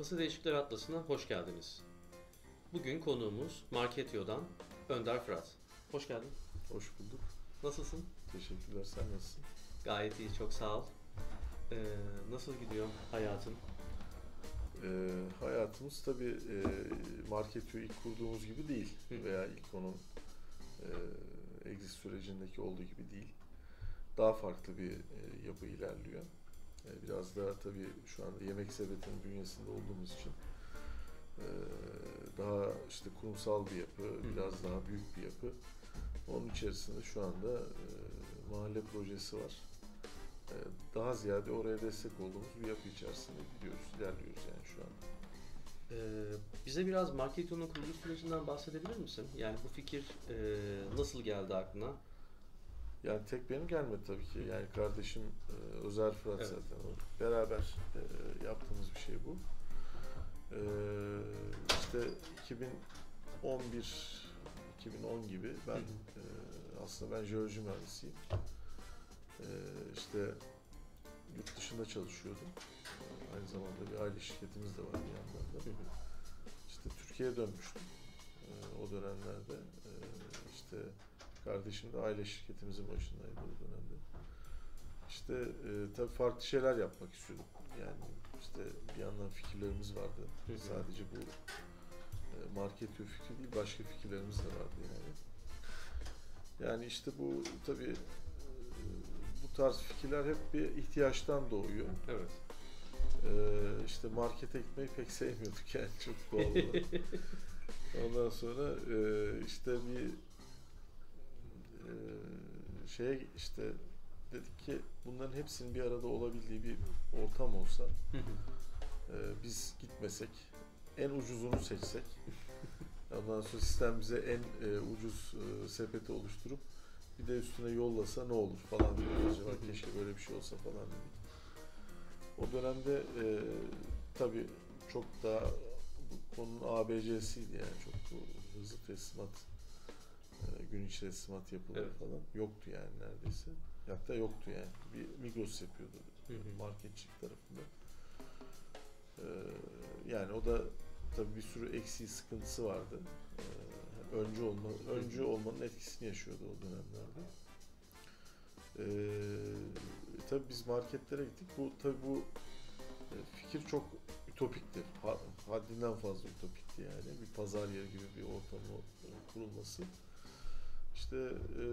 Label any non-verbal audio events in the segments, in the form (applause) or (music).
Kafası Değişikler Atlası'na hoş geldiniz. Bugün konuğumuz Marketio'dan Önder Fırat. Hoş geldin. Hoş bulduk. Nasılsın? Teşekkürler. Sen nasılsın? Gayet iyi, çok sağ ol. Ee, nasıl gidiyor hayatın? Ee, hayatımız tabii e, Marketio ilk kurduğumuz gibi değil. Hı. Veya ilk onun e, exit sürecindeki olduğu gibi değil. Daha farklı bir e, yapı ilerliyor. E, biraz daha tabii şu anda yemek sepetinin bünyesinde olduğumuz için e, daha işte kurumsal bir yapı, biraz daha büyük bir yapı. Onun içerisinde şu anda e, mahalle projesi var. Daha ziyade oraya destek olduğumuz bir yapı içerisinde gidiyoruz, ilerliyoruz yani şu anda. Ee, bize biraz Marketio'nun kuruluş sürecinden bahsedebilir misin? Yani bu fikir e, nasıl geldi aklına? Yani tek benim gelmedi tabii ki. Yani kardeşim e, Özer Fırat Evet. zaten. O Beraber e, yaptığımız bir şey bu. E, işte 2011 2010 gibi ben e, aslında ben jeoloji mühendisiyim. E, işte yurt dışında çalışıyordum. E, Aynı zamanda bir aile şirketimiz de var bir yandan da. İşte Türkiye'ye dönmüştüm. E, o dönemlerde e, işte kardeşim de aile şirketimizin başındaydı o dönemde. İşte e, tabii farklı şeyler yapmak istiyorduk. Yani işte bir yandan fikirlerimiz vardı. Hı hı. Sadece bu e, market fikri değil başka fikirlerimiz de vardı yani. Yani işte bu tabii e, bu tarz fikirler hep bir ihtiyaçtan doğuyor. Evet. Ee, işte markete gitmeyi pek sevmiyorduk yani çok doğal. (laughs) Ondan sonra e, işte bir e, şeye işte dedik ki bunların hepsinin bir arada olabildiği bir ortam olsa e, biz gitmesek en ucuzunu seçsek (laughs) ondan sonra sistem bize en e, ucuz e, sepeti oluşturup bir de üstüne yollasa ne olur falan dedik. Acaba keşke böyle bir şey olsa falan dedik. O dönemde e, tabii çok daha konunun ABC'siydi yani çok hızlı teslimat gün içi teslimat yapılıyor Evet. falan yoktu yani neredeyse. Hatta yoktu yani. Bir Migros yapıyordu Hı hı. marketçilik tarafında. E, yani o da tabii bir sürü eksiği sıkıntısı vardı. E, öncü olma öncü olmanın etkisini yaşıyordu o dönemlerde. E, tabii biz marketlere gittik. Bu tabii bu e, fikir çok ütopikti. Ha- Haddinden fazla ütopikti yani. Bir pazar yeri gibi bir ortamın e, kurulması. İşte e,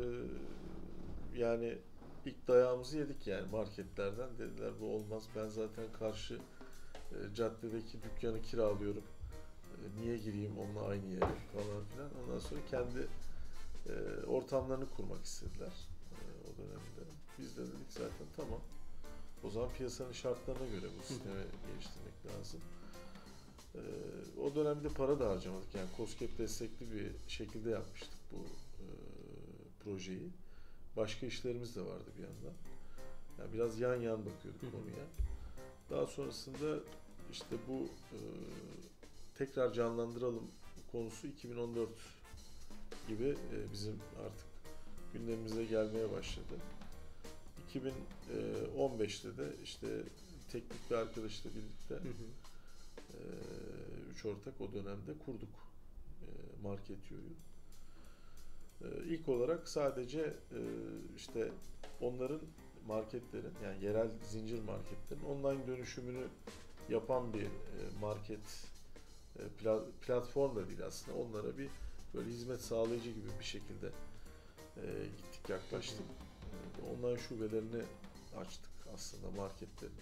yani ilk dayağımızı yedik yani marketlerden. Dediler bu olmaz. Ben zaten karşı e, caddedeki dükkanı kiralıyorum. E, niye gireyim onunla aynı yere falan filan. Ondan sonra kendi e, ortamlarını kurmak istediler e, o dönemde. Biz de dedik zaten tamam. O zaman piyasanın şartlarına göre bu sistemi geliştirmek lazım. E, o dönemde para da harcamadık. Yani COSGAP destekli bir şekilde yapmıştık bu e, projeyi. Başka işlerimiz de vardı bir yandan. Yani biraz yan yan bakıyorduk Hı hı. konuya. Daha sonrasında işte bu e, tekrar canlandıralım konusu 2014 gibi e, bizim artık gündemimize gelmeye başladı. 2015'te de işte teknik bir arkadaşla birlikte Hı hı. e, üç ortak o dönemde kurduk e, Marketio'yu. E, ilk olarak sadece e, işte onların marketlerin yani yerel zincir marketlerin online dönüşümünü yapan bir e, market e, pla- platform da değil aslında onlara bir böyle hizmet sağlayıcı gibi bir şekilde gittik yaklaştık. Online şubelerini açtık aslında marketlerin.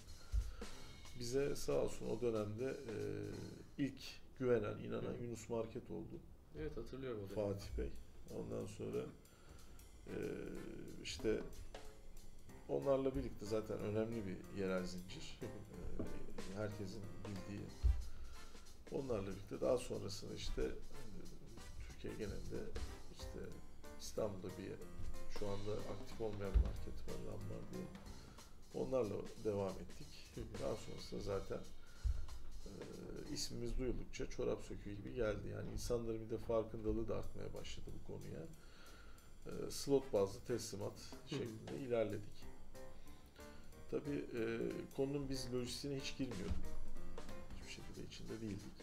Bize sağ olsun o dönemde ilk güvenen, inanan. Yunus Market oldu. Evet hatırlıyorum o dönemi. Fatih Bey. Ondan sonra e, işte onlarla birlikte zaten önemli bir yerel zincir. (laughs) E, herkesin bildiği. Onlarla birlikte daha sonrasında işte e, Türkiye genelinde işte İstanbul'da bir şu anda aktif olmayan market var, RAM var diye. Onlarla devam ettik. (laughs) Daha sonrasında zaten ismimiz duyuldukça çorap söküğü gibi geldi. Yani insanların bir de farkındalığı da artmaya başladı bu konuya. E, slot bazlı teslimat şeklinde ilerledik. Tabii e, konunun biz lojistiğine hiç girmiyorduk. Hiçbir şekilde içinde değildik.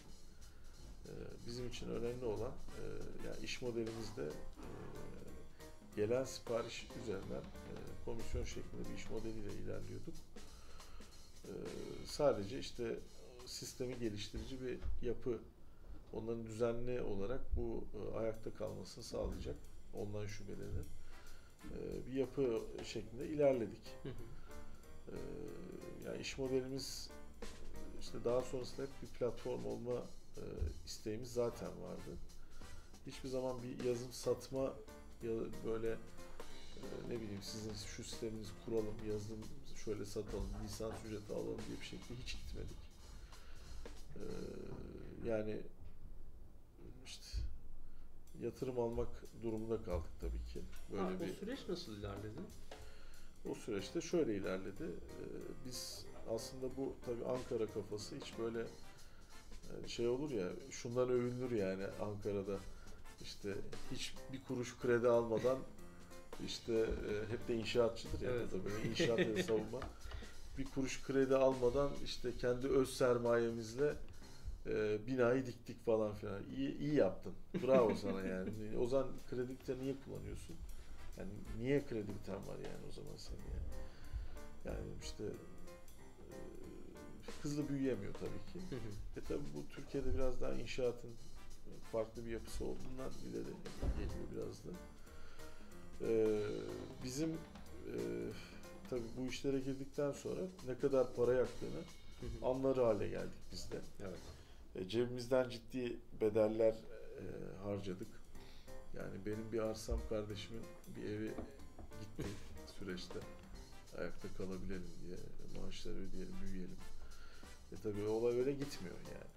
E, bizim için önemli olan e, yani iş modelimizde e, gelen sipariş üzerinden e, komisyon şeklinde bir iş modeliyle ilerliyorduk. E, sadece işte sistemi geliştirici bir yapı onların düzenli olarak bu e, ayakta kalmasını sağlayacak online şubelerinin e, bir yapı şeklinde ilerledik. Hı hı. E, yani iş modelimiz işte daha sonrasında hep bir platform olma e, isteğimiz zaten vardı. Hiçbir zaman bir yazım satma ya böyle e, ne bileyim sizin şu sisteminizi kuralım, yazılım şöyle satalım, lisans ücreti alalım diye bir şekilde hiç gitmedik. E, yani işte yatırım almak durumunda kaldık tabii ki. Böyle Ha, bir O süreç nasıl ilerledi? o süreçte şöyle ilerledi. Ee, biz aslında bu tabii Ankara kafası hiç böyle şey olur ya şundan övünür yani Ankara'da işte hiç bir kuruş kredi almadan işte e, hep de inşaatçıdır ya Evet. da böyle inşaat ve savunma. (laughs) Bir kuruş kredi almadan işte kendi öz sermayemizle e, binayı diktik falan filan. İyi, iyi yaptın. Bravo (laughs) sana yani. O zaman kredi biten niye kullanıyorsun? Yani niye kredi biten var yani o zaman senin yani? Yani işte e, hızlı büyüyemiyor tabii ki. E tabii bu Türkiye'de biraz daha inşaatın farklı bir yapısı olduğundan ileri geliyor biraz da. Ee, bizim e, tabii bu işlere girdikten sonra ne kadar para yaktığını anları hale geldik biz de. Evet. E, cebimizden ciddi bedeller e, harcadık. Yani benim bir arsam kardeşimin bir evi gitti (laughs) süreçte. Ayakta kalabilelim diye maaşları ödeyelim, büyüyelim. E tabii olay öyle gitmiyor yani.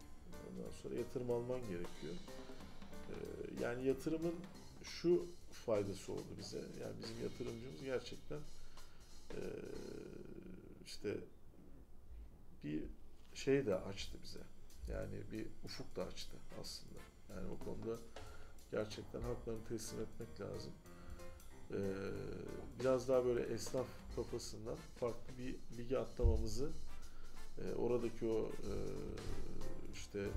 Ondan sonra yatırım alman gerekiyor. E, yani yatırımın şu faydası oldu bize. Yani bizim yatırımcımız gerçekten e, işte bir şey de açtı bize. Yani bir ufuk da açtı aslında. Yani o konuda gerçekten haklarını teslim etmek lazım. Ee, biraz daha böyle esnaf kafasından farklı bir lige atlamamızı e, oradaki o e, işte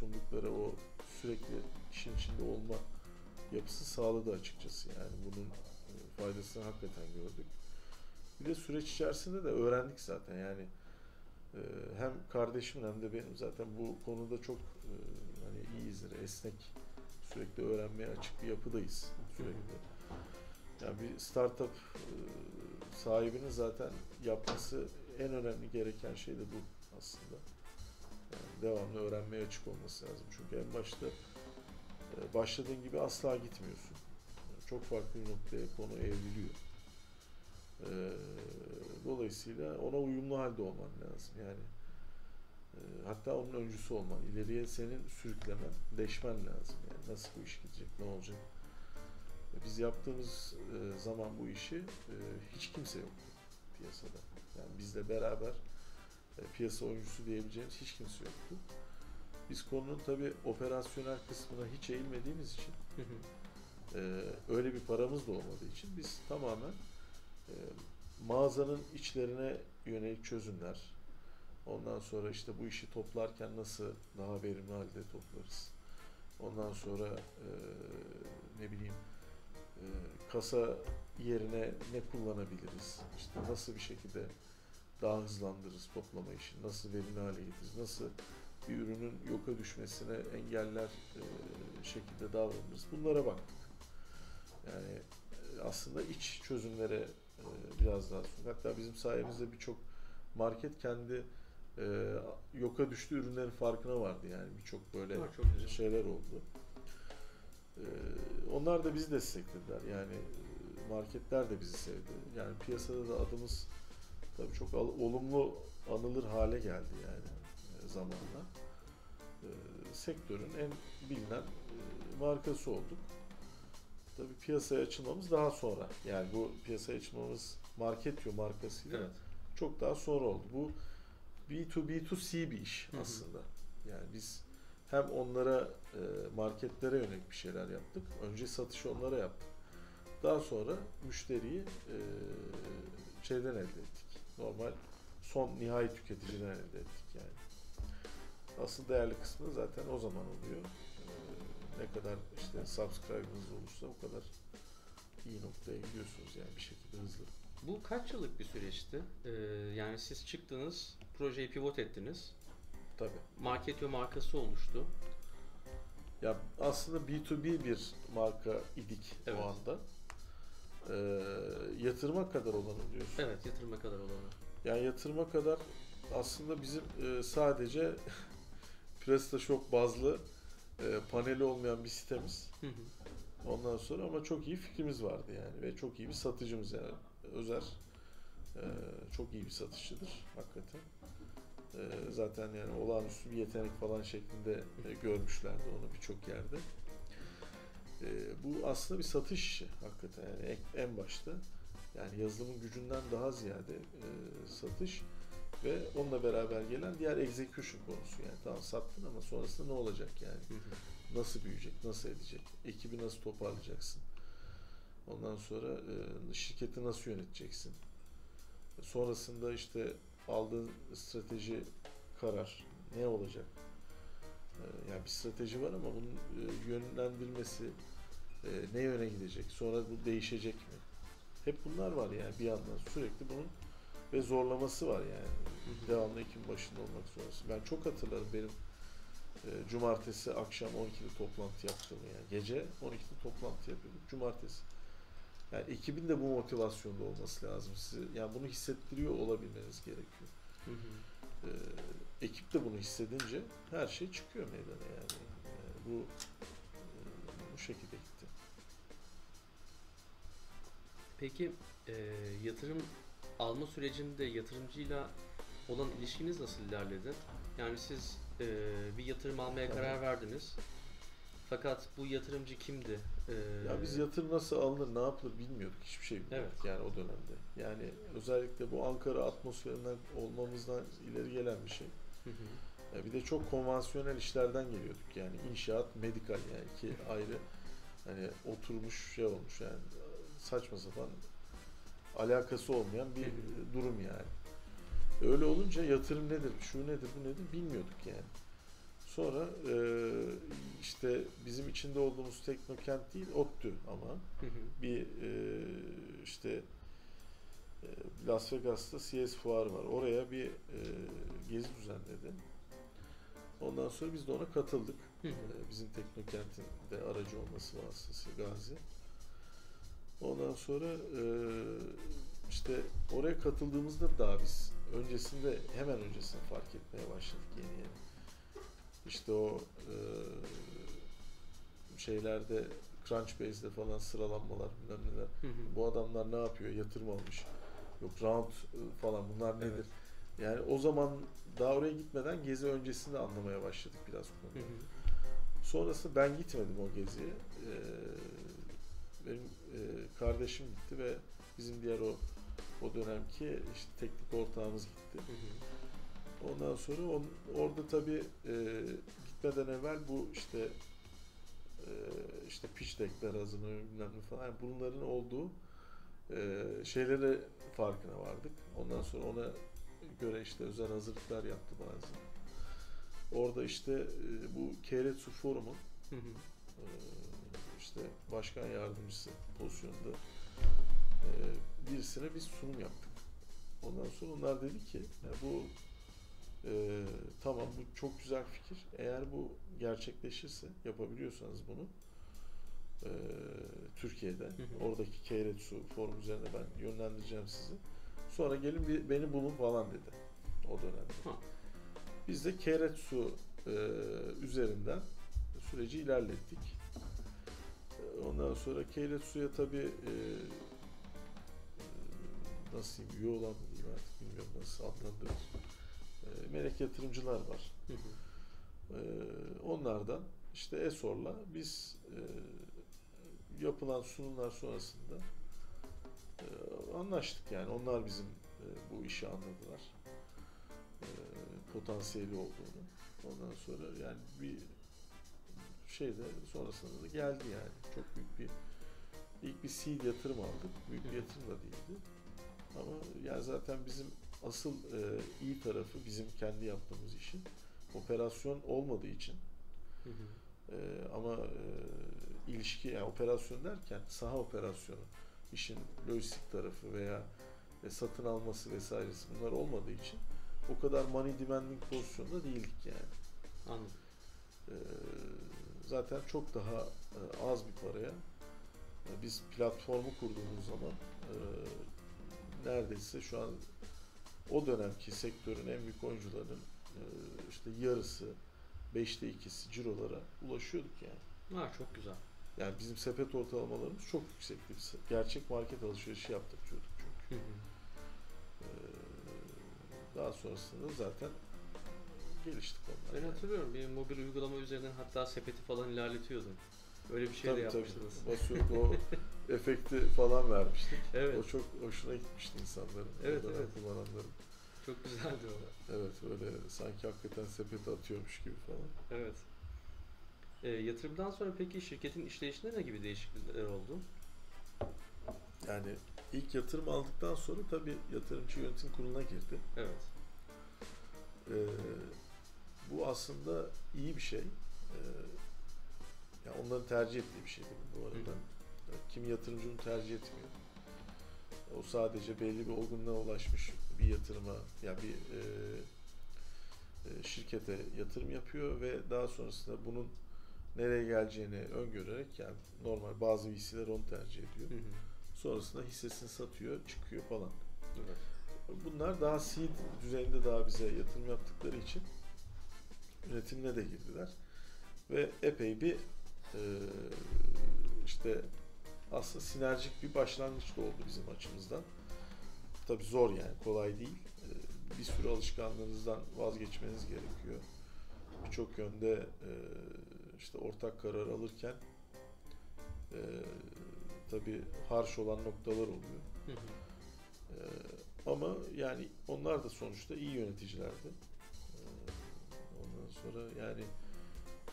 sundukları o sürekli işin içinde olma yapısı sağladı açıkçası. Yani bunun e, faydasını hakikaten gördük. Bir de süreç içerisinde de öğrendik zaten yani e, hem kardeşim hem de benim zaten bu konuda çok e, hani iyiyizdir, esnek, sürekli öğrenmeye açık bir yapıdayız sürekli. Yani bir startup e, sahibinin zaten yapması en önemli gereken şey de bu aslında. Yani devamlı öğrenmeye açık olması lazım. Çünkü en başta e, başladığın gibi asla gitmiyorsun. Çok farklı bir noktaya konu evriliyor. E, dolayısıyla ona uyumlu halde olman lazım. Yani e, hatta onun öncüsü olman, ileriye senin sürüklemen, deşmen lazım. Yani nasıl bu iş gidecek, ne olacak? E, Biz yaptığımız e, zaman bu işi e, hiç kimse yoktu piyasada. Yani bizle beraber e, piyasa oyuncusu diyebileceğimiz hiç kimse yoktu. Biz konunun tabi operasyonel kısmına hiç eğilmediğimiz için ee, öyle bir paramız da olmadığı için biz tamamen e, mağazanın içlerine yönelik çözümler, ondan sonra işte bu işi toplarken nasıl daha verimli halde toplarız, ondan sonra e, ne bileyim e, kasa yerine ne kullanabiliriz, işte nasıl bir şekilde daha hızlandırırız toplama işini, nasıl verimli hale getiririz, nasıl bir ürünün yoka düşmesine engeller e, şekilde davranırız. Bunlara baktık. Yani e, aslında iç çözümlere biraz daha sunduk. Hatta bizim sayemizde birçok market kendi e, yoka düştüğü ürünlerin farkına vardı. Yani birçok böyle Ha, çok güzel. şeyler oldu. E, onlar da bizi desteklediler. Yani e, marketler de bizi sevdi. Yani piyasada da adımız tabii çok olumlu anılır hale geldi yani e, zamanla. E, sektörün en bilinen e, markası olduk. Tabii piyasaya açılmamız daha sonra. Yani bu piyasaya açılmamız Marketyo markasıyla Evet. çok daha sonra oldu. Bu B2B2C bir iş Hı hı. aslında. Yani biz hem onlara e, marketlere yönelik bir şeyler yaptık. Önce satışı onlara yaptık. Daha sonra müşteriyi e, şeyden elde ettik. Normal son nihai tüketiciden elde ettik yani. asıl değerli kısmı zaten o zaman oluyor. Ne kadar işte subscriber'ınız olursa o kadar iyi noktaya gidiyorsunuz yani bir şekilde hızlı. Bu kaç yıllık bir süreçti? Ee, yani siz çıktınız, projeyi pivot ettiniz. Tabii. Marketio markası oluştu. Ya aslında B2B bir marka idik Evet. o anda. Ee, yatırıma kadar olanı diyorsun. Evet, yatırıma kadar olanı. Yani yatırıma kadar aslında bizim e, sadece (laughs) PrestaShop bazlı e, paneli olmayan bir sitemiz. Hı hı. Ondan sonra ama çok iyi fikrimiz vardı yani ve çok iyi bir satıcımız yani. Özer e, çok iyi bir satışçıdır hakikaten. E, zaten yani olağanüstü bir yetenek falan şeklinde e, görmüşlerdi onu birçok yerde. E, bu aslında bir satış işi hakikaten yani en- en başta. Yani yazılımın gücünden daha ziyade e, satış ve onunla beraber gelen diğer execution konusu yani tamam sattın ama sonrasında ne olacak yani? Nasıl büyüyecek, nasıl edecek, ekibi nasıl toparlayacaksın. Ondan sonra e, şirketi nasıl yöneteceksin. Sonrasında işte aldığın strateji karar ne olacak? E, yani bir strateji var ama bunun e, yönlendirmesi e, ne yöne gidecek? Sonra bu değişecek mi? Hep bunlar var yani bir yandan sürekli bunun ve zorlaması var yani. Hı hı. Devamlı ekibin başında olmak zorundasın. Ben çok hatırlarım benim e, cumartesi akşam 12'de toplantı yaptığımı yani. Gece 12'de toplantı yapıyorduk. Cumartesi. Yani ekibin de bu motivasyonda olması lazım. Size, yani bunu hissettiriyor olabilmeniz gerekiyor. Hı hı. E, ekip de bunu hissedince her şey çıkıyor meydana yani. Yani bu e, bu şekilde gitti. Peki e, yatırım alma sürecinde yatırımcıyla olan ilişkiniz nasıl ilerledi? Yani siz e, bir yatırım almaya Tabii. karar verdiniz. Fakat bu yatırımcı kimdi? E, Ya biz yatırım nasıl alınır, ne yapılır bilmiyorduk. Hiçbir şey bilmiyorduk Evet. yani o dönemde. Yani özellikle bu Ankara atmosferinden olmamızdan ileri gelen bir şey. Hı hı. Ya bir de çok konvansiyonel işlerden geliyorduk yani inşaat, medikal yani iki ayrı hani oturmuş şey olmuş yani saçma sapan alakası olmayan bir durum yani. Öyle olunca yatırım nedir, şu nedir, bu nedir bilmiyorduk yani. Sonra e, işte bizim içinde olduğumuz Teknokent değil, ODTÜ ama Hı hı. bir e, işte e, Las Vegas'ta CS fuarı var. Oraya bir e, gezi düzenledi. Ondan sonra biz de ona katıldık. Hı hı. E, bizim Teknokent'in de aracı olması vasıtasıyla Gazi. Ondan sonra e, işte oraya katıldığımızda daha biz öncesinde hemen öncesinde fark etmeye başladık yeni yeni. İşte o e, şeylerde Crunchbase'de falan sıralanmalar bilmem neler. Hı hı. Bu adamlar ne yapıyor? Yatırım almış. Yok round e, falan bunlar nedir? Evet. Yani o zaman daha oraya gitmeden gezi öncesinde anlamaya başladık biraz konuyu. hı. Sonrasında ben gitmedim o geziye. Ee, benim e, kardeşim gitti ve bizim diğer o o dönemki işte teknik ortağımız gitti. Hı hı. Ondan sonra on, orada tabii e, gitmeden evvel bu işte e, işte pitch deckler hazırlanıyor bilmem ne falan. Yani bunların olduğu e, şeylere farkına vardık. Ondan sonra ona göre işte özel hazırlıklar yaptı bazı. Orada işte e, bu Keiretsu Forum'un e, işte başkan yardımcısı pozisyonunda e, birisine biz sunum yaptık. Ondan sonra onlar dedi ki "Ya bu e, tamam bu çok güzel fikir. Eğer bu gerçekleşirse yapabiliyorsanız bunu e, Türkiye'de Hı hı. oradaki Keiretsu forum üzerine ben yönlendireceğim sizi. Sonra gelin bir, beni bulun falan dedi o dönemde. Biz de Keiretsu e, üzerinden süreci ilerlettik. Ondan sonra Keiretsu'ya tabii e, e, nasıl diyeyim, üye olan mı diyeyim artık bilmiyorum nasıl adlandırır. E, melek yatırımcılar var. Hı hı. E, onlardan işte ESOR'la biz e, yapılan sunumlar sonrasında e, anlaştık yani. Onlar bizim e, bu işi anladılar. E, potansiyeli olduğunu. Ondan sonra yani bir şey de sonrasında da geldi yani. Çok büyük bir ilk bir seed yatırım aldık. Büyük bir yatırım da değildi. Ama yani zaten bizim asıl e, iyi tarafı bizim kendi yaptığımız işin operasyon olmadığı için Hı hı. e, ama e, ilişki yani operasyon derken saha operasyonu işin lojistik tarafı veya e, satın alması vesairesi bunlar olmadığı için o kadar money demanding pozisyonda değildik yani. Anladım. E, zaten çok daha e, az bir paraya e, biz platformu kurduğumuz zaman e, neredeyse şu an o dönemki sektörün en büyük oyuncularının e, işte yarısı, beşte ikisi cirolara ulaşıyorduk yani. Ha, çok güzel. Yani bizim sepet ortalamalarımız çok yüksekti. Biz gerçek market alışverişi yaptık diyorduk çünkü. Hı hı. Ee, daha sonrasında zaten geliştik onlar. Ben yani. hatırlıyorum bir mobil uygulama üzerinden hatta sepeti falan ilerletiyordun. Öyle bir şey de Tabii, tabii. yapmıştınız. Basıyorduk o (laughs) efekti falan vermiştik. Evet. O çok hoşuna gitmişti insanların. Evet, evet. kullananların. Çok güzeldi o. Evet öyle sanki hakikaten sepete atıyormuş gibi falan. Evet. E, yatırımdan sonra peki şirketin işleyişinde ne gibi değişiklikler oldu? Yani ilk yatırım aldıktan sonra tabii yatırımcı yönetim kuruluna girdi. Evet. Ee, bu aslında iyi bir şey. Ee, yani onların tercih ettiği bir şeydi bu arada. Hı hı. Evet, Kim yatırımcı tercih etmiyor. O sadece belli bir olgunluğa ulaşmış bir yatırıma, yani bir e, e, şirkete yatırım yapıyor ve daha sonrasında bunun nereye geleceğini öngörerek yani normal bazı VC'ler onu tercih ediyor. Hı hı. Sonrasında hissesini satıyor, çıkıyor falan. Evet. Bunlar daha seed düzeyinde daha bize yatırım yaptıkları için üretimine de girdiler. Ve epey bir e, işte aslında sinerjik bir başlangıç da oldu bizim açımızdan. Tabi zor yani kolay değil. E, bir sürü alışkanlığınızdan vazgeçmeniz gerekiyor. Birçok yönde e, işte ortak karar alırken e, tabi harş olan noktalar oluyor. Hı hı. Ee, ama yani onlar da sonuçta iyi yöneticilerdi. Sonra yani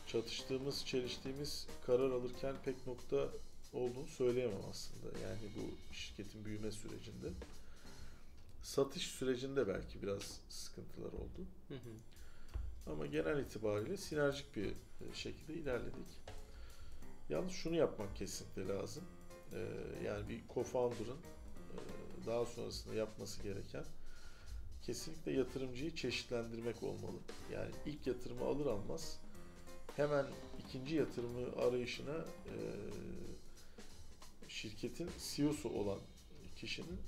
çatıştığımız, çeliştiğimiz karar alırken pek nokta olduğunu söyleyemem aslında. Yani bu şirketin büyüme sürecinde. Satış sürecinde belki biraz sıkıntılar oldu. Hı hı. Ama genel itibariyle sinerjik bir şekilde ilerledik. Yalnız şunu yapmak kesinlikle lazım. Ee, yani bir co-founder'ın e, daha sonrasında yapması gereken kesinlikle yatırımcıyı çeşitlendirmek olmalı. Yani ilk yatırımı alır almaz hemen ikinci yatırımı arayışına e, şirketin CEO'su olan kişinin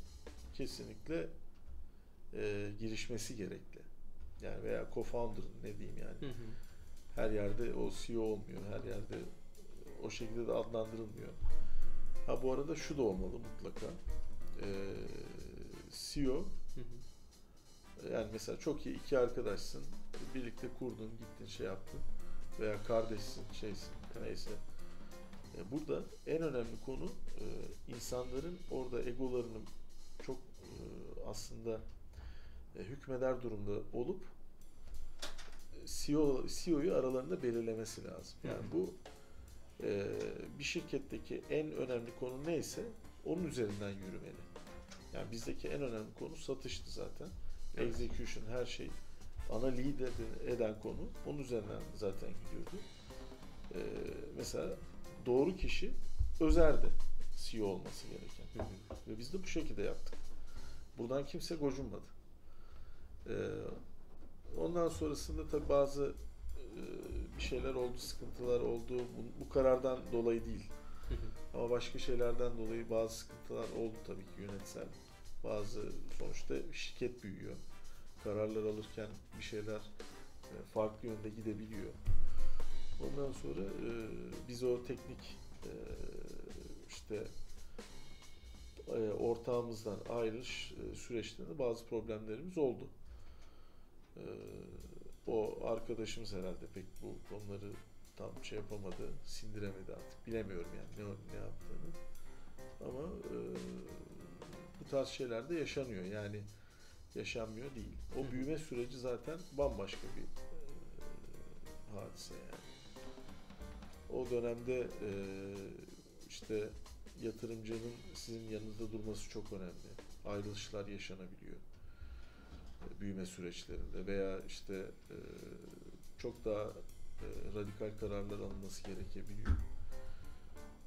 kesinlikle e, girişmesi gerekli. Yani veya co-founder'ın ne diyeyim yani. Hı hı. Her yerde o CEO olmuyor. Her yerde o şekilde de adlandırılmıyor. Ha bu arada şu da olmalı mutlaka. Ee, CEO. Yani mesela çok iyi iki arkadaşsın. Birlikte kurdun, gittin şey yaptın. Veya kardeşsin, şeysin, neyse. E, Burada en önemli konu e, insanların orada egolarını çok e, aslında hükmeder durumda olup CEO CEO'yu aralarında belirlemesi lazım. Yani bu e, bir şirketteki en önemli konu neyse onun üzerinden yürümeli. Yani bizdeki en önemli konu satıştı zaten. Evet. Execution her şey ana lead eden- konu onun üzerinden zaten gidiyordu. E, mesela doğru kişi özerdi CEO olması gereken. Hı hı. Ve biz de bu şekilde yaptık. Buradan kimse gocunmadı. Ee, ondan sonrasında tabi bazı e, bir şeyler oldu, sıkıntılar oldu. Bu, bu karardan dolayı değil. Hı hı. Ama başka şeylerden dolayı bazı sıkıntılar oldu tabii ki yönetsel. Bazı sonuçta şirket büyüyor. Kararlar alırken bir şeyler e, farklı yönde gidebiliyor. Ondan sonra e, biz o teknik e, işte ortağımızdan ayrılış süreçlerinde bazı problemlerimiz oldu. O arkadaşımız herhalde pek bu konuları tam şey yapamadı, sindiremedi artık. Bilemiyorum yani ne, ne yaptığını. Ama tarz şeyler de yaşanıyor. Yani yaşanmıyor değil. O büyüme süreci zaten bambaşka bir e, hadise yani. O dönemde e, işte yatırımcının sizin yanınızda durması çok önemli. Ayrılışlar yaşanabiliyor. e, büyüme süreçlerinde veya işte e, çok daha e, radikal kararlar alınması gerekebiliyor.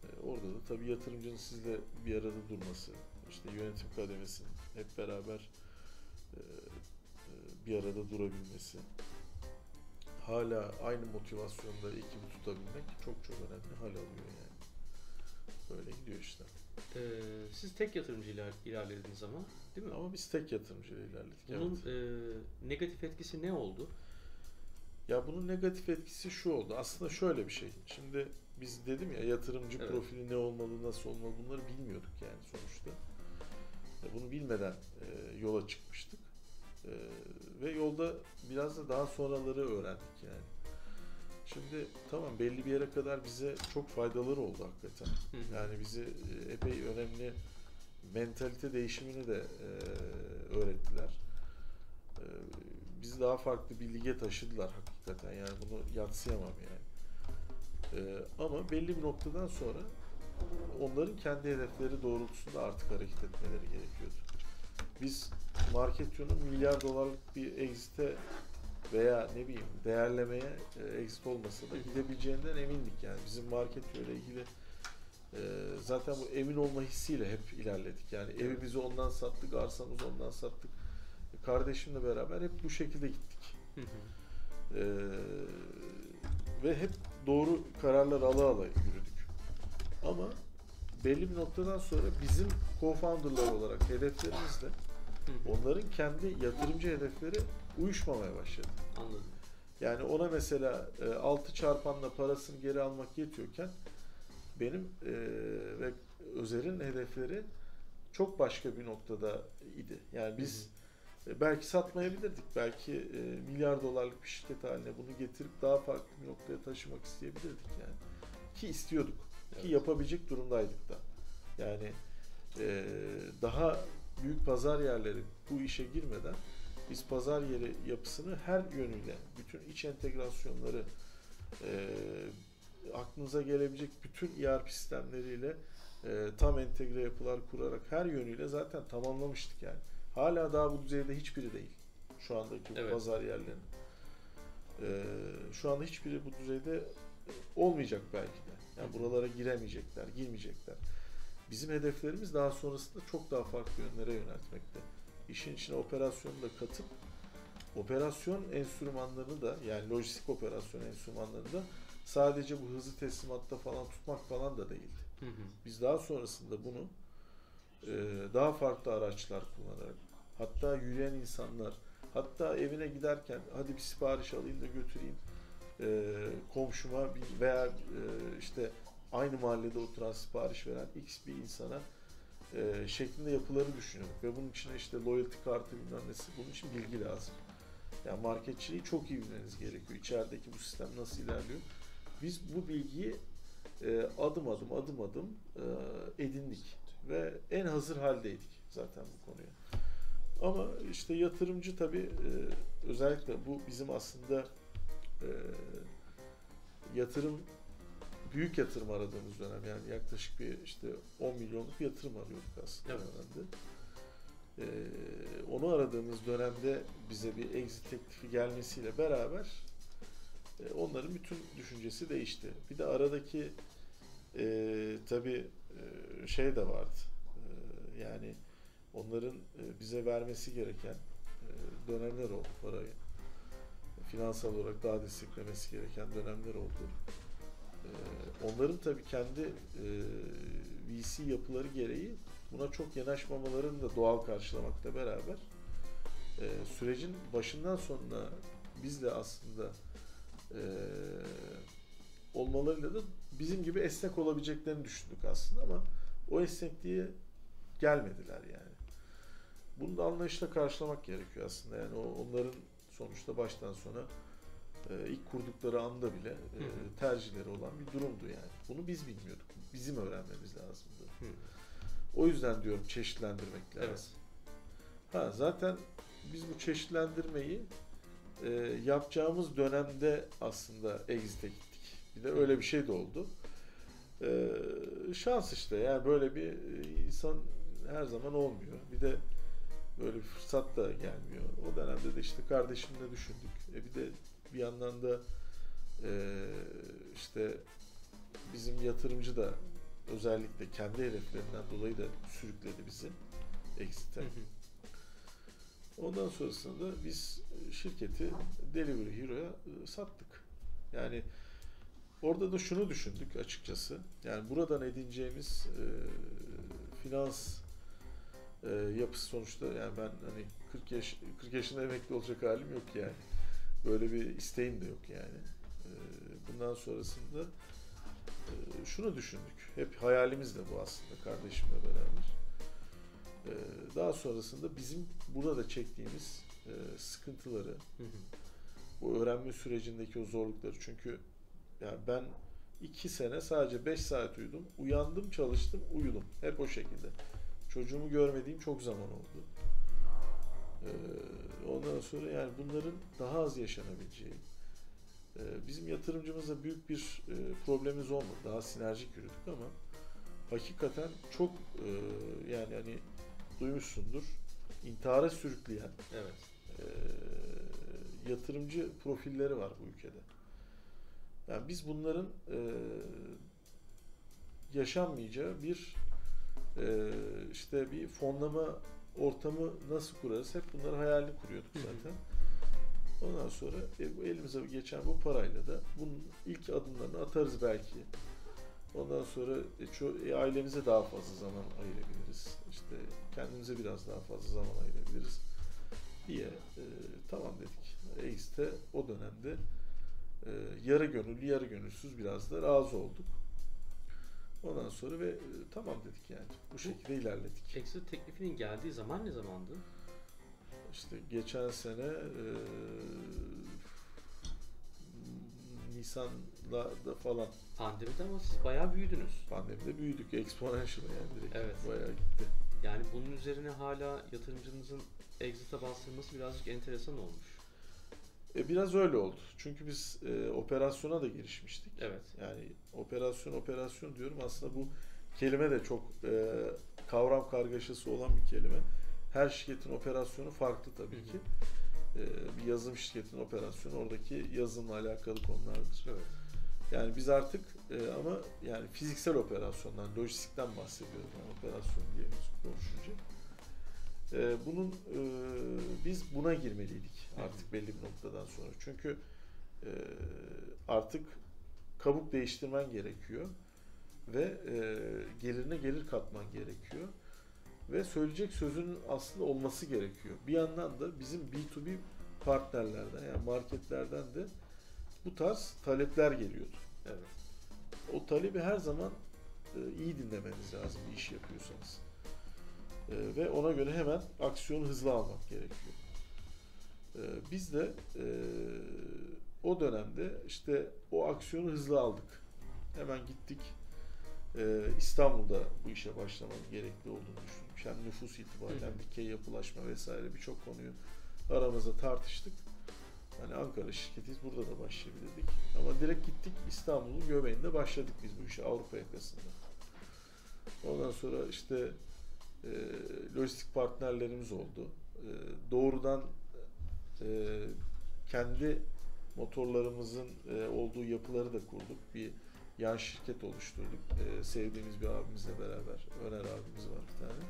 E, orada da tabii yatırımcının sizle bir arada durması, işte yönetim kademesinin hep beraber e, e, bir arada durabilmesi, hala aynı motivasyonda ekibi tutabilmek çok çok önemli hal alıyor yani. Böyle gidiyor işte. Ee, siz tek yatırımcıyla ilerlediniz ama değil mi? Ama biz tek yatırımcıyla ilerledik. Bunun evet. e, negatif etkisi ne oldu? Ya bunun negatif etkisi şu oldu. Aslında şöyle bir şey. Şimdi biz dedim ya yatırımcı Evet. profili ne olmalı, nasıl olmalı bunları bilmiyorduk yani sonuçta. E, Bunu bilmeden e, yola çıkmıştık. E, ve yolda biraz da daha sonraları öğrendik yani. Şimdi tamam belli bir yere kadar bize çok faydaları oldu hakikaten. Yani bizi epey önemli mentalite değişimini de e, öğrettiler. E, bizi daha farklı bir lige taşıdılar hakikaten. Yani bunu yatsıyamam yani. E, ama belli bir noktadan sonra onların kendi hedefleri doğrultusunda artık hareket etmeleri gerekiyordu. Biz Marketion'un milyar dolarlık bir exit'e veya ne bileyim değerlemeye e, exit olmasa da gidebileceğinden emindik yani. Bizim Marketio ile ilgili e, zaten bu emin olma hissiyle hep ilerledik. Yani Evet. evimizi ondan sattık, arsamızı ondan sattık. Kardeşimle beraber hep bu şekilde gittik. Hı hı. Ee, ve hep doğru kararlar ala ala yürüdük. Ama belli bir noktadan sonra bizim co-founder'lar olarak hedeflerimizle Hı hı. onların kendi yatırımcı hedefleri uyuşmamaya başladı. Anladım. Yani ona mesela e, 6 çarpanla parasını geri almak yetiyorken benim e, ve Özer'in hedefleri çok başka bir noktada idi. Yani biz e, belki satmayabilirdik. Belki e, milyar dolarlık bir şirket haline bunu getirip daha farklı bir noktaya taşımak isteyebilirdik yani. Ki istiyorduk. Evet. Ki yapabilecek durumdaydık da. Yani e, daha büyük pazar yerleri bu işe girmeden biz pazar yeri yapısını her yönüyle, bütün iç entegrasyonları, e, aklınıza gelebilecek bütün ERP sistemleriyle e, tam entegre yapılar kurarak her yönüyle zaten tamamlamıştık yani. Hala daha bu düzeyde hiçbiri değil. Şu andaki Evet. pazar yerlerinin. E, şu anda hiçbiri bu düzeyde olmayacak belki de. Yani buralara giremeyecekler, girmeyecekler. Bizim hedeflerimiz daha sonrasında çok daha farklı yönlere yöneltmekte. İşin içine operasyonu da katıp operasyon enstrümanlarını da yani lojistik operasyon enstrümanlarını da sadece bu hızlı teslimatta falan tutmak falan da değildi. Hı hı. Biz daha sonrasında bunu e, daha farklı araçlar kullanarak hatta yürüyen insanlar hatta evine giderken hadi bir sipariş alayım da götüreyim e, komşuma bir- veya e, işte aynı mahallede oturan sipariş veren X bir insana e, şeklinde yapıları düşünüyorduk ve bunun içine işte loyalty kartı bilmem nesi bunun için bilgi lazım. Yani marketçiliği çok iyi bilmeniz gerekiyor. İçerideki bu sistem nasıl ilerliyor? Biz bu bilgiyi e, adım adım adım adım e, edindik ve en hazır haldeydik zaten bu konuya. Ama işte yatırımcı tabii e, özellikle bu bizim aslında e, yatırım büyük yatırım aradığımız dönem yani yaklaşık bir işte 10 milyonluk yatırım arıyorduk aslında Evet. dönemde. E, onu aradığımız dönemde bize bir exit teklifi gelmesiyle beraber e, onların bütün düşüncesi değişti. Bir de aradaki e, tabii e, şey de vardı. E, yani onların e, bize vermesi gereken e, dönemler oldu parayı. Finansal olarak daha desteklemesi gereken dönemler oldu. E, onların tabii kendi e, VC yapıları gereği buna çok yanaşmamalarını da doğal karşılamakla beraber e, sürecin başından sonuna biz de aslında e, olmalarıyla da bizim gibi esnek olabileceklerini düşündük aslında ama o esnekliğe gelmediler yani. Bunu da anlayışla karşılamak gerekiyor aslında. Yani onların sonuçta baştan sona e, ilk kurdukları anda bile e, tercihleri olan bir durumdu yani. Bunu biz bilmiyorduk. Bizim öğrenmemiz lazımdı. Hı. O yüzden diyorum çeşitlendirmek lazım. Evet. Ha zaten biz bu çeşitlendirmeyi e, yapacağımız dönemde aslında exit'e gittik. Bir de öyle bir şey de oldu. E, şans işte yani böyle bir insan her zaman olmuyor. Bir de Böyle bir fırsat da gelmiyor. O dönemde de işte kardeşimle düşündük. E bir de bir yandan da e, işte bizim yatırımcı da özellikle kendi hedeflerinden dolayı da sürükledi bizi Exit'e. Ondan sonrasında biz şirketi Delivery Hero'ya e, sattık. Yani orada da şunu düşündük açıkçası. Yani buradan edineceğimiz e, finans e, yapısı sonuçta yani ben hani 40 yaş 40 yaşında emekli olacak halim yok yani. Böyle bir isteğim de yok yani. E, bundan sonrasında e, şunu düşündük. Hep hayalimiz de bu aslında kardeşimle beraber. E, daha sonrasında bizim burada çektiğimiz e, sıkıntıları, Hı hı. bu öğrenme sürecindeki o zorlukları çünkü yani ben iki sene sadece 5 saat uyudum. Uyandım, çalıştım, uyudum. Hep o şekilde. Çocuğumu görmediğim çok zaman oldu. Ee, ondan sonra yani bunların daha az yaşanabileceği. Ee, bizim yatırımcımızla büyük bir e, problemimiz olmadı. Daha sinerjik yürüdük ama hakikaten çok e, yani hani duymuşsundur. intihara sürükleyen Evet. e, yatırımcı profilleri var bu ülkede. Yani biz bunların e, yaşanmayacağı bir e, işte bir fonlama ortamı nasıl kurarız? Hep bunları hayalini kuruyorduk zaten. Ondan sonra e, bu elimize geçen bu parayla da bunun ilk adımlarını atarız belki. Ondan sonra e, e, ailemize daha fazla zaman ayırabiliriz. İşte kendimize biraz daha fazla zaman ayırabiliriz diye e, tamam dedik. Ace'de o dönemde e, yarı gönüllü yarı gönülsüz biraz da razı olduk. Ondan sonra ve e, tamam dedik yani. Bu şekilde ilerledik. Exit teklifinin geldiği zaman ne zamandı? İşte geçen sene e, Nisan'da da falan Pandemide ama siz bayağı büyüdünüz. pandemide büyüdük. Exponential yani direkt. Evet. Bayağı gitti. Yani bunun üzerine hala yatırımcınızın exit'e bastırması birazcık enteresan olmuş. E, biraz öyle oldu. Çünkü biz e, operasyona da girişmiştik. Evet. Yani operasyon operasyon diyorum aslında bu kelime de çok e, kavram kargaşası olan bir kelime. Her şirketin operasyonu farklı tabii ki. E, bir yazılım şirketinin operasyonu oradaki yazılımla alakalı konulardır. Evet. Yani biz artık e, ama yani fiziksel operasyondan, lojistikten bahsediyorum yani operasyon diye konuşunca. E, bunun e, biz buna girmeliydik artık belli bir noktadan sonra. Çünkü e, artık kabuk değiştirmen gerekiyor ve e, gelirine gelir katman gerekiyor ve söyleyecek sözünün aslında olması gerekiyor. Bir yandan da bizim B2B partnerlerden yani marketlerden de bu tarz talepler geliyordu. Evet. O talebi her zaman e, iyi dinlemeniz lazım bir iş yapıyorsanız. E, ve ona göre hemen aksiyonu hızlı almak gerekiyor. E, biz de e, o dönemde işte o aksiyonu hızlı aldık. Hemen gittik. E, İstanbul'da bu işe başlamanın gerekli olduğunu düşündük. Hem nüfus itibariyle dikey yapılaşma vesaire birçok konuyu aramızda tartıştık. Hani Ankara şirketiyiz burada da başlayabilirdik. Ama direkt gittik İstanbul'un göbeğinde başladık biz bu işe Avrupa yakasında. Ondan sonra işte e, lojistik partnerlerimiz oldu. E, doğrudan e, kendi motorlarımızın e, olduğu yapıları da kurduk. Bir yan şirket oluşturduk. E, sevdiğimiz bir abimizle beraber. Öner abimiz var bir tane.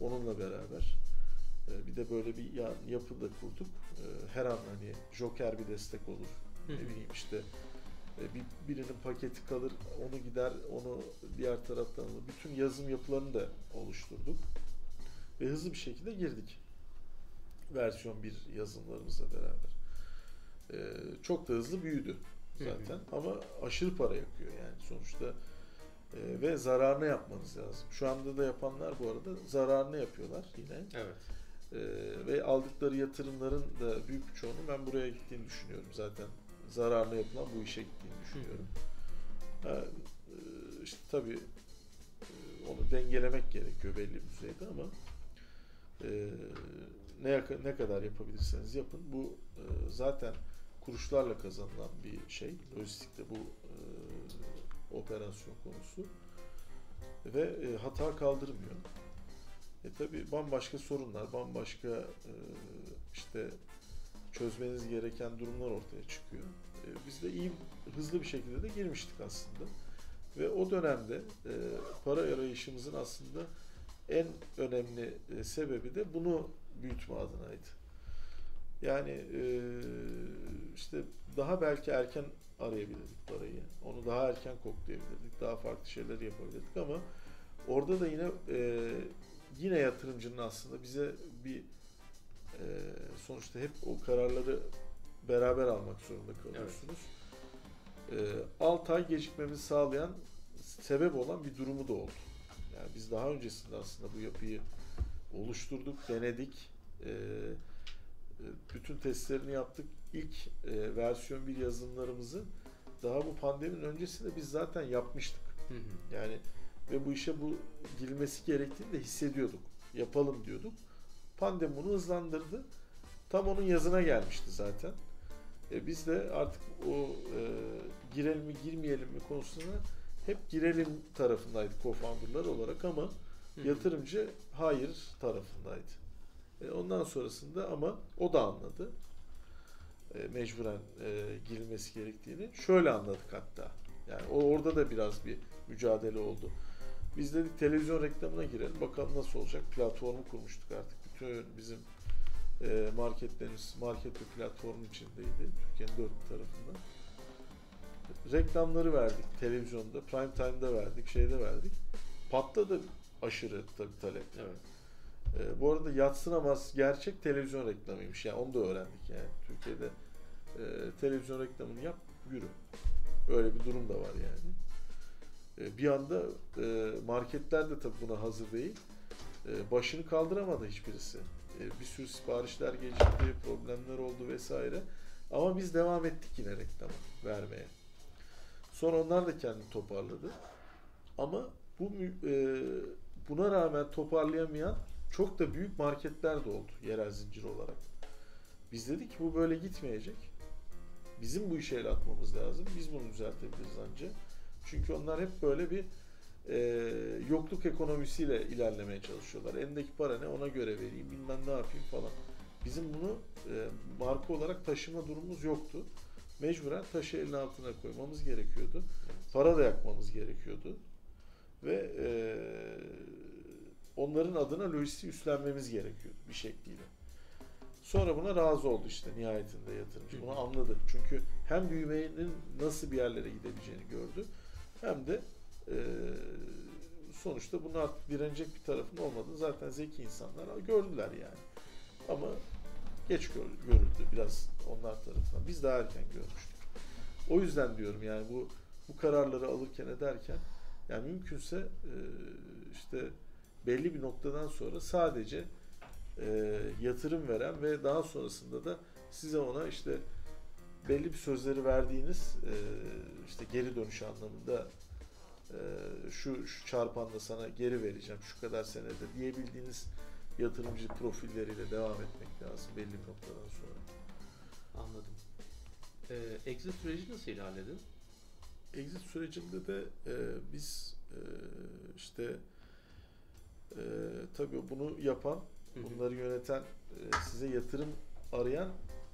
Onunla beraber. E, bir de böyle bir yan yapı da kurduk. E, her an hani joker bir destek olur. Hı Ne bileyim işte bir, birinin paketi kalır, onu gider, onu diğer taraftan alır. Bütün yazım yapılarını da oluşturduk. Ve hızlı bir şekilde girdik. Versiyon 1 yazılımlarımızla beraber. E, çok da hızlı büyüdü Hı hı. zaten ama aşırı para yakıyor yani sonuçta E, ve zararını yapmanız lazım. Şu anda da yapanlar bu arada zararını yapıyorlar yine. Evet. Ee, ve aldıkları yatırımların da büyük bir çoğunun ben buraya gittiğini düşünüyorum. Zaten zararlı yapılan bu işe gittiğini düşünüyorum. Ha, e, işte tabii e, onu dengelemek gerekiyor belli bir düzeyde ama e, ne ne kadar yapabilirseniz yapın. Bu e, zaten kuruşlarla kazanılan bir şey. Lojistikte bu e, operasyon konusu ve e, hata kaldırmıyor. E tabi bambaşka sorunlar, bambaşka e, işte çözmeniz gereken durumlar ortaya çıkıyor. E, biz de iyi, hızlı bir şekilde de girmiştik aslında. Ve o dönemde e, para arayışımızın aslında en önemli e, sebebi de bunu büyütme adınaydı. Yani e, işte daha belki erken arayabilirdik parayı. Onu daha erken koklayabilirdik. Daha farklı şeyler yapabilirdik ama orada da yine e, yine yatırımcının aslında bize bir e, sonuçta hep o kararları beraber almak zorunda kalıyorsunuz. Evet. E, 6 ay gecikmemizi sağlayan sebep olan bir durumu da oldu. Yani biz daha öncesinde aslında bu yapıyı oluşturduk, denedik. E, bütün testlerini yaptık. İlk e, versiyon bir yazılımlarımızı daha bu pandeminin öncesinde biz zaten yapmıştık. Hı hı. Yani ve bu işe bu girmesi gerektiğini de hissediyorduk. Yapalım diyorduk. Pandemi bunu hızlandırdı. Tam onun yazına gelmişti zaten. E, biz de artık o e, girelim mi girmeyelim mi konusunda hep girelim tarafındaydık co-founder'lar olarak ama Hı-hı. yatırımcı hayır tarafındaydı. E, ondan sonrasında ama o da anladı. E, mecburen e, girilmesi gerektiğini. Şöyle anladık hatta. Yani o orada da biraz bir mücadele oldu. Biz dedik televizyon reklamına girelim. Bakalım nasıl olacak. Platformu kurmuştuk artık. Bütün bizim e, marketlerimiz market ve platformun içindeydi. Türkiye'nin dört tarafında. Reklamları verdik televizyonda, prime time'da verdik, şeyde verdik. Patladı aşırı tabii talep. Evet. E, bu arada yatsınamaz gerçek televizyon reklamıymış. Yani onu da öğrendik yani. Türkiye'de e, televizyon reklamını yap, yürü. Öyle bir durum da var yani. E, bir anda e, marketler de tabii buna hazır değil. E, başını kaldıramadı hiçbirisi. Bir sürü siparişler gecikti, problemler oldu vesaire. Ama biz devam ettik yine reklamı vermeye. Sonra onlar da kendini toparladı. Ama bu buna rağmen toparlayamayan çok da büyük marketler de oldu yerel zincir olarak. Biz dedik ki bu böyle gitmeyecek. Bizim bu işe el atmamız lazım. Biz bunu düzeltebiliriz ancak. Çünkü onlar hep böyle bir e, yokluk ekonomisiyle ilerlemeye çalışıyorlar. Elindeki para ne ona göre vereyim bilmem ne yapayım falan. Bizim bunu e, marka olarak taşıma durumumuz yoktu. Mecburen taşı elin altına koymamız gerekiyordu. Para da yakmamız gerekiyordu. Ve e, onların adına lojistiği üstlenmemiz gerekiyordu bir şekliyle. Sonra buna razı oldu işte nihayetinde yatırımcı. Bunu anladı. Çünkü hem büyümenin nasıl bir yerlere gidebileceğini gördü. Hem de e, sonuçta artık direnecek bir tarafın olmadığını zaten zeki insanlar gördüler yani. Ama geç görüldü biraz onlar tarafından. Biz daha erken görmüştük. O yüzden diyorum yani bu bu kararları alırken ederken yani mümkünse e, işte belli bir noktadan sonra sadece e, yatırım veren ve daha sonrasında da size ona işte belli bir sözleri verdiğiniz e, işte geri dönüş anlamında e, şu, şu çarpanla sana geri vereceğim şu kadar senede diyebildiğiniz yatırımcı profilleriyle devam etmek lazım belli bir noktadan sonra. Anladım. Ee, exit süreci nasıl ilerledi? Exit sürecinde de e, biz e, işte e, tabii bunu yapan, bunları yöneten, e, size yatırım arayan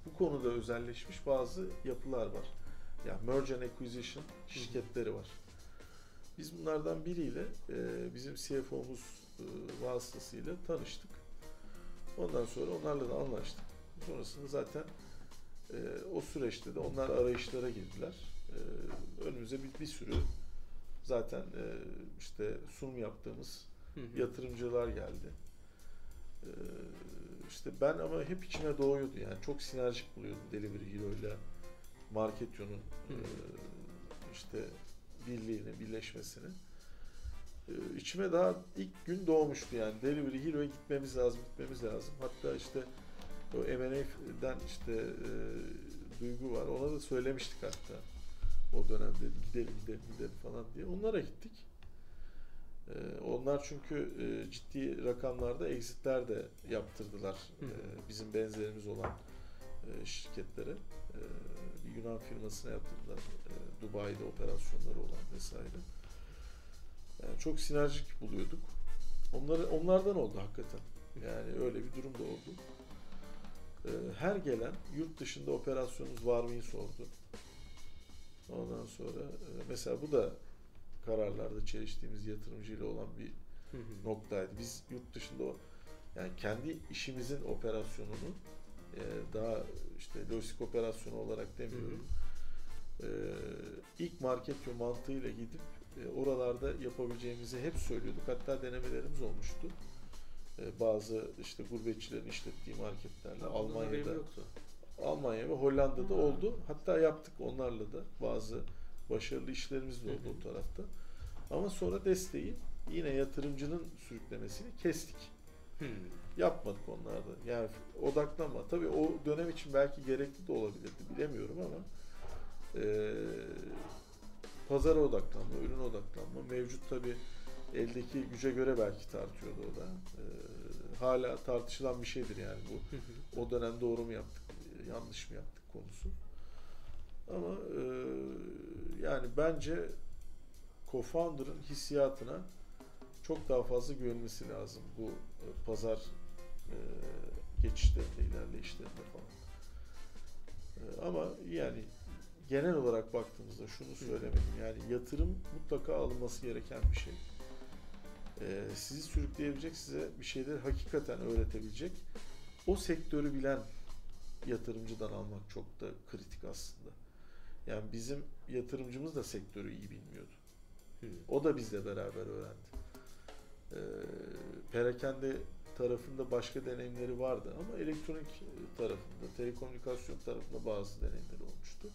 bu konuda özelleşmiş bazı yapılar var. Yani merge and acquisition şirketleri var. Biz bunlardan biriyle e, bizim CFO'muz e, vasıtasıyla tanıştık. Ondan sonra onlarla da anlaştık. Sonrasında zaten e, o süreçte de onlar arayışlara girdiler. E, önümüze bir, bir sürü zaten e, işte sunum yaptığımız hı hı. yatırımcılar geldi. E, işte ben ama hep içime doğuyordu yani çok sinerjik buluyordum Delivery Hero ile Marketion'un e, işte birliğini, birleşmesini. E, içime daha ilk gün doğmuştu yani Delivery Hero'ya gitmemiz lazım, gitmemiz lazım. Hatta işte o M&A'den işte e, duygu var. Ona da söylemiştik hatta o dönemde gidelim gidelim gidelim falan diye. Onlara gittik. Ee, onlar çünkü e, ciddi rakamlarda exitler de yaptırdılar. Hı. Ee, bizim benzerimiz olan e, şirketlere. Bir Yunan firmasına yaptırdılar. Dubai'de operasyonları olan vesaire. Yani çok sinerjik buluyorduk. Onları, onlardan oldu hakikaten. Yani öyle bir durum da oldu. Her gelen yurt dışında operasyonunuz var mıyı sordu. Ondan sonra e, mesela bu da kararlarda çeliştiğimiz yatırımcıyla olan bir Hı hı. noktaydı. Biz yurt dışında o yani kendi işimizin operasyonunu e, daha işte lojistik operasyonu olarak demiyorum. E, ilk market mantığıyla gidip e, oralarda yapabileceğimizi hep söylüyorduk. Hatta denemelerimiz olmuştu. E, bazı işte gurbetçilerin işlettiği marketlerle Ha, Almanya'da yoktu. Almanya ve Hollanda'da Ha. oldu. Hatta yaptık onlarla da bazı başarılı işlerimiz de oldu Hı hı. o tarafta. Ama sonra desteği yine yatırımcının sürüklemesini kestik. Yapmadık onlarda. Yani odaklanma. Tabii o dönem için belki gerekli de olabilirdi. Bilemiyorum ama eee pazara odaklanma, ürün odaklanma. Mevcut tabii eldeki güce göre belki tartıyordu o da. Eee, hala tartışılan bir şeydir yani bu o dönem doğru mu yaptık, yanlış mı yaptık konusu. Ama e, yani bence co-founder'ın hissiyatına çok daha fazla güvenmesi lazım bu e, pazar e, geçişlerinde, ilerleyişlerinde falan. E, ama yani genel olarak baktığımızda şunu söylemeliyim. Yani yatırım mutlaka alınması gereken bir şey. E, sizi sürükleyebilecek, size bir şeyleri hakikaten öğretebilecek o sektörü bilen yatırımcıdan almak çok da kritik aslında. Yani bizim yatırımcımız da sektörü iyi bilmiyordu. Hı. O da bizle beraber öğrendi. Ee, perakende tarafında başka deneyimleri vardı ama elektronik tarafında, telekomünikasyon tarafında bazı deneyimleri olmuştu.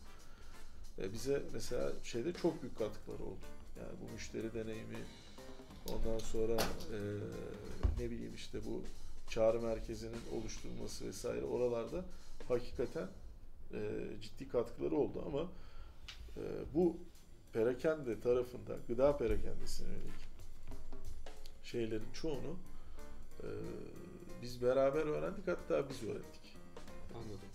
Ee, bize mesela şeyde çok büyük katkıları oldu. Yani bu müşteri deneyimi, ondan sonra e, ne bileyim işte bu çağrı merkezinin oluşturulması vesaire oralarda hakikaten e, ciddi katkıları oldu ama e, bu perakende tarafında gıda perakendesine yönelik şeylerin çoğunu e, biz beraber öğrendik hatta biz öğrettik. Anladım.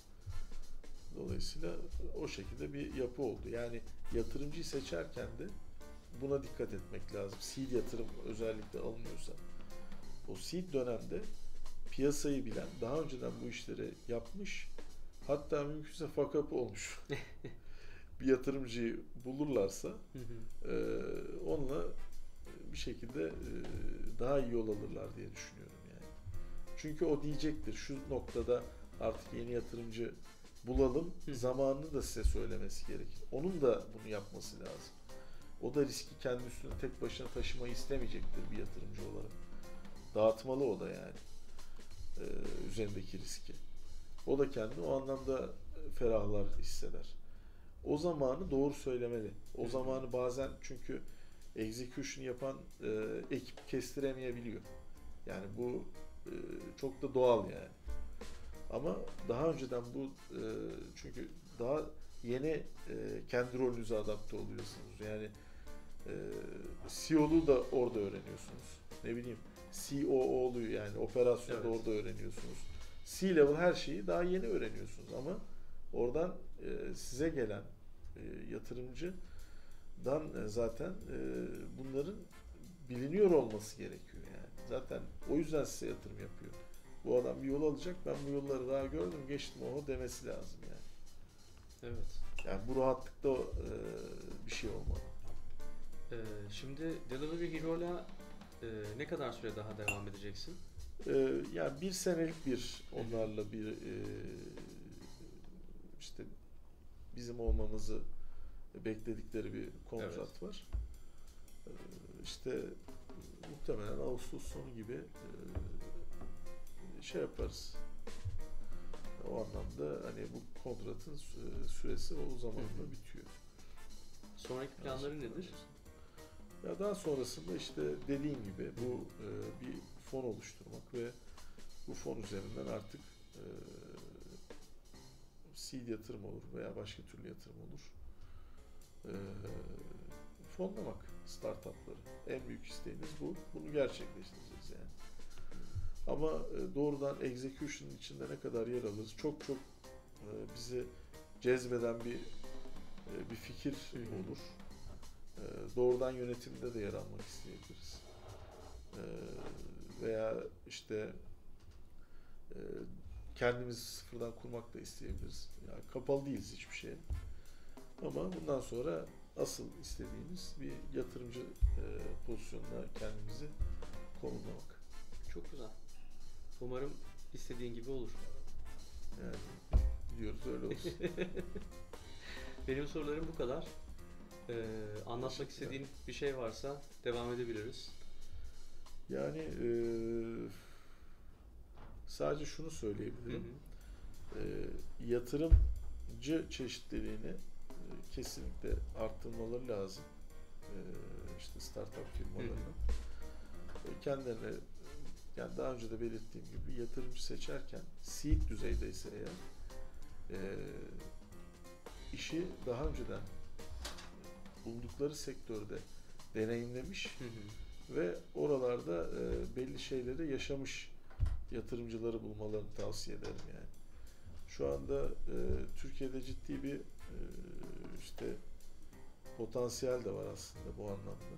Dolayısıyla o şekilde bir yapı oldu. Yani yatırımcıyı seçerken de buna dikkat etmek lazım. Seed yatırım özellikle alınıyorsa. O seed dönemde piyasayı bilen, daha önceden bu işleri yapmış, hatta mümkünse fakapı olmuş (laughs) bir yatırımcıyı bulurlarsa e, onunla bir şekilde e, daha iyi yol alırlar diye düşünüyorum yani. Çünkü o diyecektir şu noktada artık yeni yatırımcı bulalım Hı. zamanını da size söylemesi gerekir. Onun da bunu yapması lazım. O da riski kendi üstüne tek başına taşımayı istemeyecektir bir yatırımcı olarak. Dağıtmalı o da yani. e, üzerindeki riski. O da kendini o anlamda ferahlar hisseder. O zamanı doğru söylemeli. O zamanı bazen çünkü execution yapan e, ekip kestiremeyebiliyor. Yani bu e, çok da doğal yani. Ama daha önceden bu e, çünkü daha yeni e, kendi rolünüze adapte oluyorsunuz. Yani e, CEO'lu da orada öğreniyorsunuz. Ne bileyim COO'lu yani operasyonu da Evet. orada öğreniyorsunuz. C-level her şeyi daha yeni öğreniyorsunuz ama oradan e, size gelen e, yatırımcıdan e, zaten e, bunların biliniyor olması gerekiyor yani. Zaten o yüzden size yatırım yapıyor. Bu adam bir yol alacak. Ben bu yolları daha gördüm, geçtim o demesi lazım yani. Evet. Yani bu rahatlıkta e, bir şey olmalı. Ee, şimdi Delivery Hero'la e, ne kadar süre daha devam edeceksin? E, yani bir senelik bir onlarla bir e, işte bizim olmamızı bekledikleri bir kontrat Evet. var. E, işte muhtemelen Ağustos sonu gibi e, şey yaparız. O anlamda hani bu kontratın sü- süresi o zamanla bitiyor. Sonraki planları nedir? Ya daha sonrasında işte dediğim gibi bu e, bir fon oluşturmak ve bu fon üzerinden artık e, seed yatırım olur veya başka türlü yatırım olur. E, fonlamak startupları. En büyük isteğimiz bu. Bunu gerçekleştireceğiz yani. Ama e, doğrudan execution içinde ne kadar yer alırız çok çok e, bizi cezbeden bir e, bir fikir olur. Doğrudan yönetimde de yer almak isteyebiliriz. Veya işte e, kendimizi sıfırdan kurmak da isteyebiliriz. Yani kapalı değiliz hiçbir şeye. Ama bundan sonra asıl istediğimiz bir yatırımcı e, pozisyonuna kendimizi konumlamak. Çok güzel. Umarım istediğin gibi olur. Yani diyoruz öyle olsun. (laughs) Benim sorularım bu kadar. Ee, anlatmak istediğin bir şey varsa devam edebiliriz. Yani e, sadece şunu Hı söyleyebilirim. hı. E, yatırımcı çeşitliliğini e, kesinlikle arttırmaları lazım. E, işte startup firmalarının. E, kendilerine yani daha önce de belirttiğim gibi yatırımcı seçerken seed düzeydeyse eğer e, işi daha önceden buldukları sektörde deneyimlemiş Hı hı. Ve oralarda e, belli şeyleri yaşamış yatırımcıları bulmalarını tavsiye ederim yani. Şu anda e, Türkiye'de ciddi bir e, işte potansiyel de var aslında bu anlamda.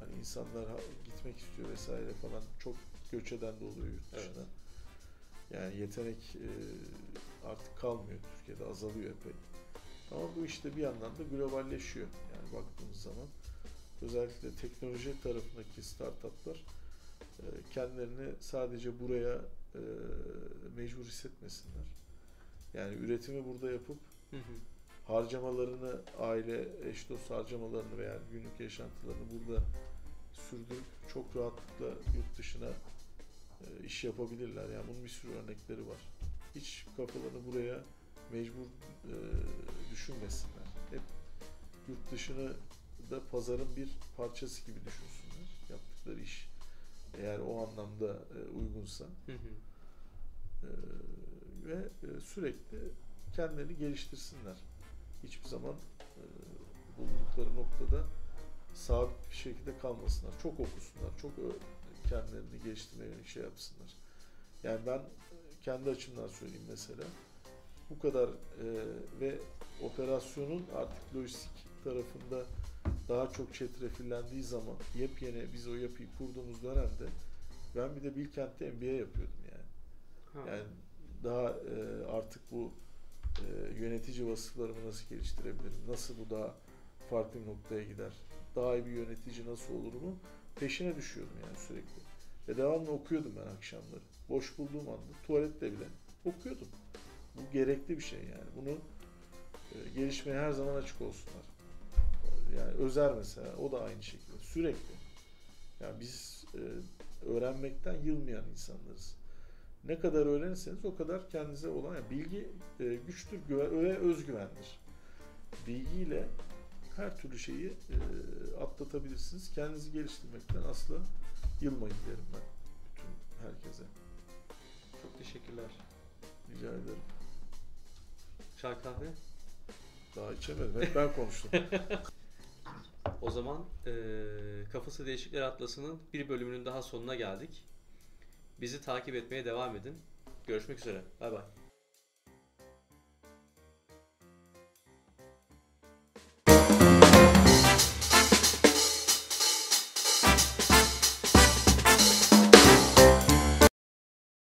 Hani insanlar gitmek istiyor vesaire falan çok göç eden de oluyor yurt Evet. dışına. Yani yetenek e, artık kalmıyor Türkiye'de azalıyor epey. Ama bu işte bir yandan da globalleşiyor. Yani baktığımız zaman özellikle teknoloji tarafındaki startuplar e, kendilerini sadece buraya e, mecbur hissetmesinler. Yani üretimi burada yapıp Hı hı. harcamalarını, aile, eş dost harcamalarını veya günlük yaşantılarını burada sürdürüp çok rahatlıkla yurt dışına e, iş yapabilirler. Yani bunun bir sürü örnekleri var. Hiç kafalarını buraya mecbur düşünmesinler. Hep yurt dışını da pazarın bir parçası gibi düşünsünler. Yaptıkları iş eğer o anlamda e, uygunsa Hı hı. e, ve e, sürekli kendilerini geliştirsinler. Hiçbir zaman e, bulundukları noktada sabit bir şekilde kalmasınlar. Çok okusunlar, çok kendilerini geliştirmeye yönelik şey yapsınlar. Yani ben kendi açımdan söyleyeyim mesela. Bu kadar e, ve operasyonun artık lojistik tarafında daha çok çetrefillendiği zaman yepyeni biz o yapıyı kurduğumuz dönemde ben bir de Bilkent'te MBA yapıyordum yani. Ha. Yani daha e, artık bu e, yönetici vasıflarımı nasıl geliştirebilirim? Nasıl bu daha farklı bir noktaya gider? Daha iyi bir yönetici nasıl olurumu peşine düşüyordum yani sürekli. Ve devamlı okuyordum ben akşamları. Boş bulduğum anda tuvalette bile okuyordum. Bu gerekli bir şey yani. Bunu e, gelişmeye her zaman açık olsunlar. Yani Özer mesela o da aynı şekilde sürekli. Yani biz e, öğrenmekten yılmayan insanlarız. Ne kadar öğrenirseniz o kadar kendinize olan yani bilgi e, güçtür güve- ve özgüvendir. Bilgiyle her türlü şeyi e, atlatabilirsiniz. Kendinizi geliştirmekten asla yılmayın derim ben bütün herkese. Çok teşekkürler. Rica ederim. Çay kahve. Daha içemedim. Hep ben konuştum. (laughs) O zaman eee Kafası Değişikler Atlası'nın bir bölümünün daha sonuna geldik. Bizi takip etmeye devam edin. Görüşmek üzere. Bay bay.